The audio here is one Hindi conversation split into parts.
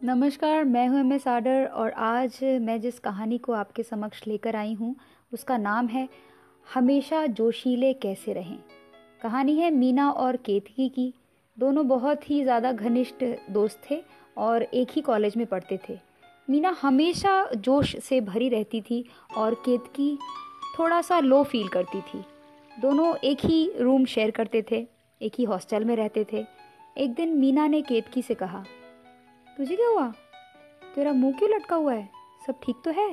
नमस्कार, मैं हूँ एम एस आडर और आज मैं जिस कहानी को आपके समक्ष लेकर आई हूँ, उसका नाम है हमेशा जोशीले कैसे रहें। कहानी है मीना और केतकी की। दोनों बहुत ही ज़्यादा घनिष्ठ दोस्त थे और एक ही कॉलेज में पढ़ते थे। मीना हमेशा जोश से भरी रहती थी और केतकी थोड़ा सा लो फील करती थी। दोनों एक ही रूम शेयर करते थे, एक ही हॉस्टल में रहते थे। एक दिन मीना ने केतकी से कहा तुझे क्या हुआ? तेरा मुँह क्यों लटका हुआ है? सब ठीक तो है?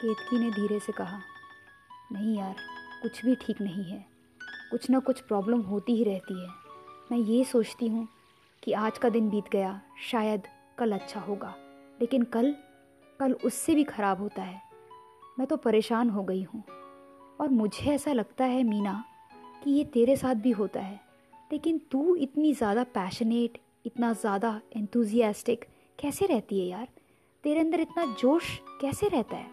केतकी ने धीरे से कहा, नहीं यार, कुछ भी ठीक नहीं है। कुछ ना कुछ प्रॉब्लम होती ही रहती है। मैं ये सोचती हूँ कि आज का दिन बीत गया, शायद कल अच्छा होगा। लेकिन कल कल उससे भी ख़राब होता है। मैं तो परेशान हो गई हूँ। और मुझे ऐसा लगता है मीना कि ये तेरे साथ भी होता है। लेकिन तू इतनी ज़्यादा पैशनेट इतना ज़्यादा एंथुजियास्टिक कैसे रहती है यार? तेरे अंदर इतना जोश कैसे रहता है?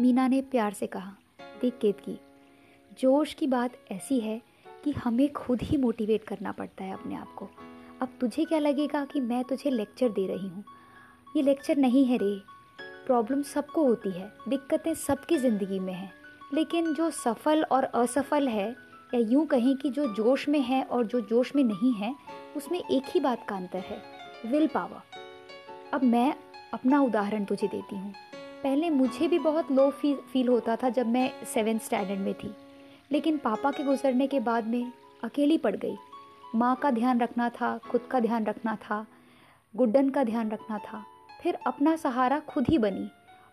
मीना ने प्यार से कहा, देख केतकी, जोश की बात ऐसी है कि हमें खुद ही मोटिवेट करना पड़ता है अपने आप को। अब तुझे क्या लगेगा कि मैं तुझे लेक्चर दे रही हूँ? ये लेक्चर नहीं है रे। प्रॉब्लम सबको होती है, दिक्कतें सबकी ज़िंदगी में हैं। लेकिन जो सफल और असफल है या यूँ कहें कि जो जोश में है और जो जोश में नहीं है, उसमें एक ही बात का अंतर है विल पावर अब मैं अपना उदाहरण तुझे देती हूँ। पहले मुझे भी बहुत लो फील फील होता था जब मैं सेवन स्टैंडर्ड में थी, लेकिन पापा के गुजरने के बाद में अकेली पड़ गई। माँ का ध्यान रखना था, खुद का ध्यान रखना था, गुड्डन का ध्यान रखना था, फिर अपना सहारा खुद ही बनी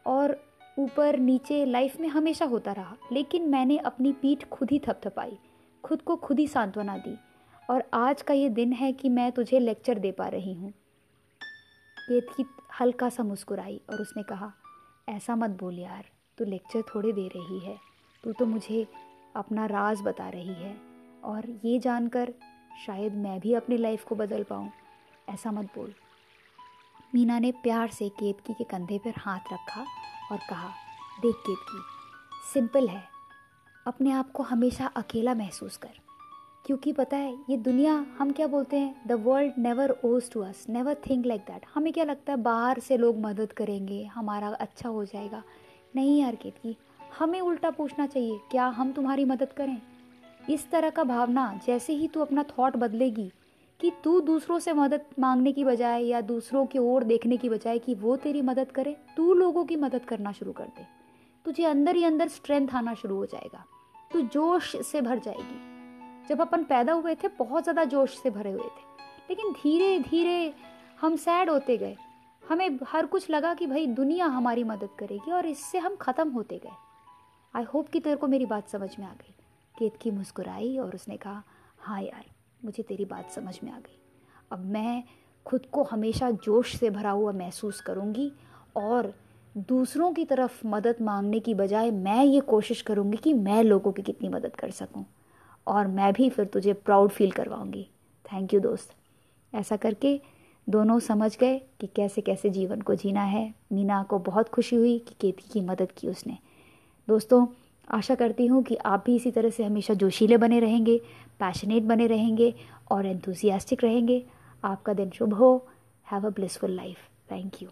और ऊपर नीचे लाइफ में हमेशा होता रहा, लेकिन मैंने अपनी पीठ खुद ही थपथपाई। खुद को खुद ही सांत्वना दी। और आज का ये दिन है कि मैं तुझे लेक्चर दे पा रही हूँ। केतकी हल्का सा मुस्कुराई और उसने कहा, ऐसा मत बोल यार, तू लेक्चर थोड़े दे रही है। तू तो मुझे अपना राज बता रही है। और ये जानकर शायद मैं भी अपनी लाइफ को बदल पाऊँ। ऐसा मत बोल। मीना ने प्यार से केतकी के कंधे पर हाथ रखा और कहा, देख केतकी सिंपल है। अपने आप को हमेशा अकेला महसूस कर। क्योंकि पता है, ये दुनिया, हम क्या बोलते हैं the world never owes to us never think like that हमें क्या लगता है, बाहर से लोग मदद करेंगे, हमारा अच्छा हो जाएगा। नहीं यार केतकी, हमें उल्टा पूछना चाहिए, क्या हम तुम्हारी मदद करें? इस तरह का भावना, जैसे ही तू अपना थॉट बदलेगी, कि तू दूसरों से मदद मांगने की बजाय या दूसरों की ओर देखने की बजाय कि वो तेरी मदद करे, तू लोगों की मदद करना शुरू कर दे। तुझे अंदर ही अंदर स्ट्रेंथ आना शुरू हो जाएगा। तू जोश से भर जाएगी। जब अपन पैदा हुए थे, बहुत ज़्यादा जोश से भरे हुए थे। लेकिन धीरे धीरे हम सैड होते गए। हमें हर कुछ लगा कि भाई, दुनिया हमारी मदद करेगी और इससे हम ख़त्म होते गए। आई होप कि तेरे को मेरी बात समझ में आ गई। केत की मुस्कुराई और उसने कहा हाँ यार, मुझे तेरी बात समझ में आ गई। अब मैं खुद को हमेशा जोश से भरा हुआ महसूस करूँगी और दूसरों की तरफ़ मदद मांगने की बजाय मैं ये कोशिश करूँगी कि मैं लोगों की कितनी मदद कर सकूँ। और मैं भी फिर तुझे प्राउड फील करवाऊँगी। थैंक यू दोस्त। ऐसा करके दोनों समझ गए कि कैसे कैसे जीवन को जीना है। मीना को बहुत खुशी हुई कि केती की मदद की उसने। दोस्तों, आशा करती हूँ कि आप भी इसी तरह से हमेशा जोशीले बने रहेंगे पैशनेट बने रहेंगे और एंथुजियास्टिक रहेंगे। आपका दिन शुभ हो। Have a blissful life thank you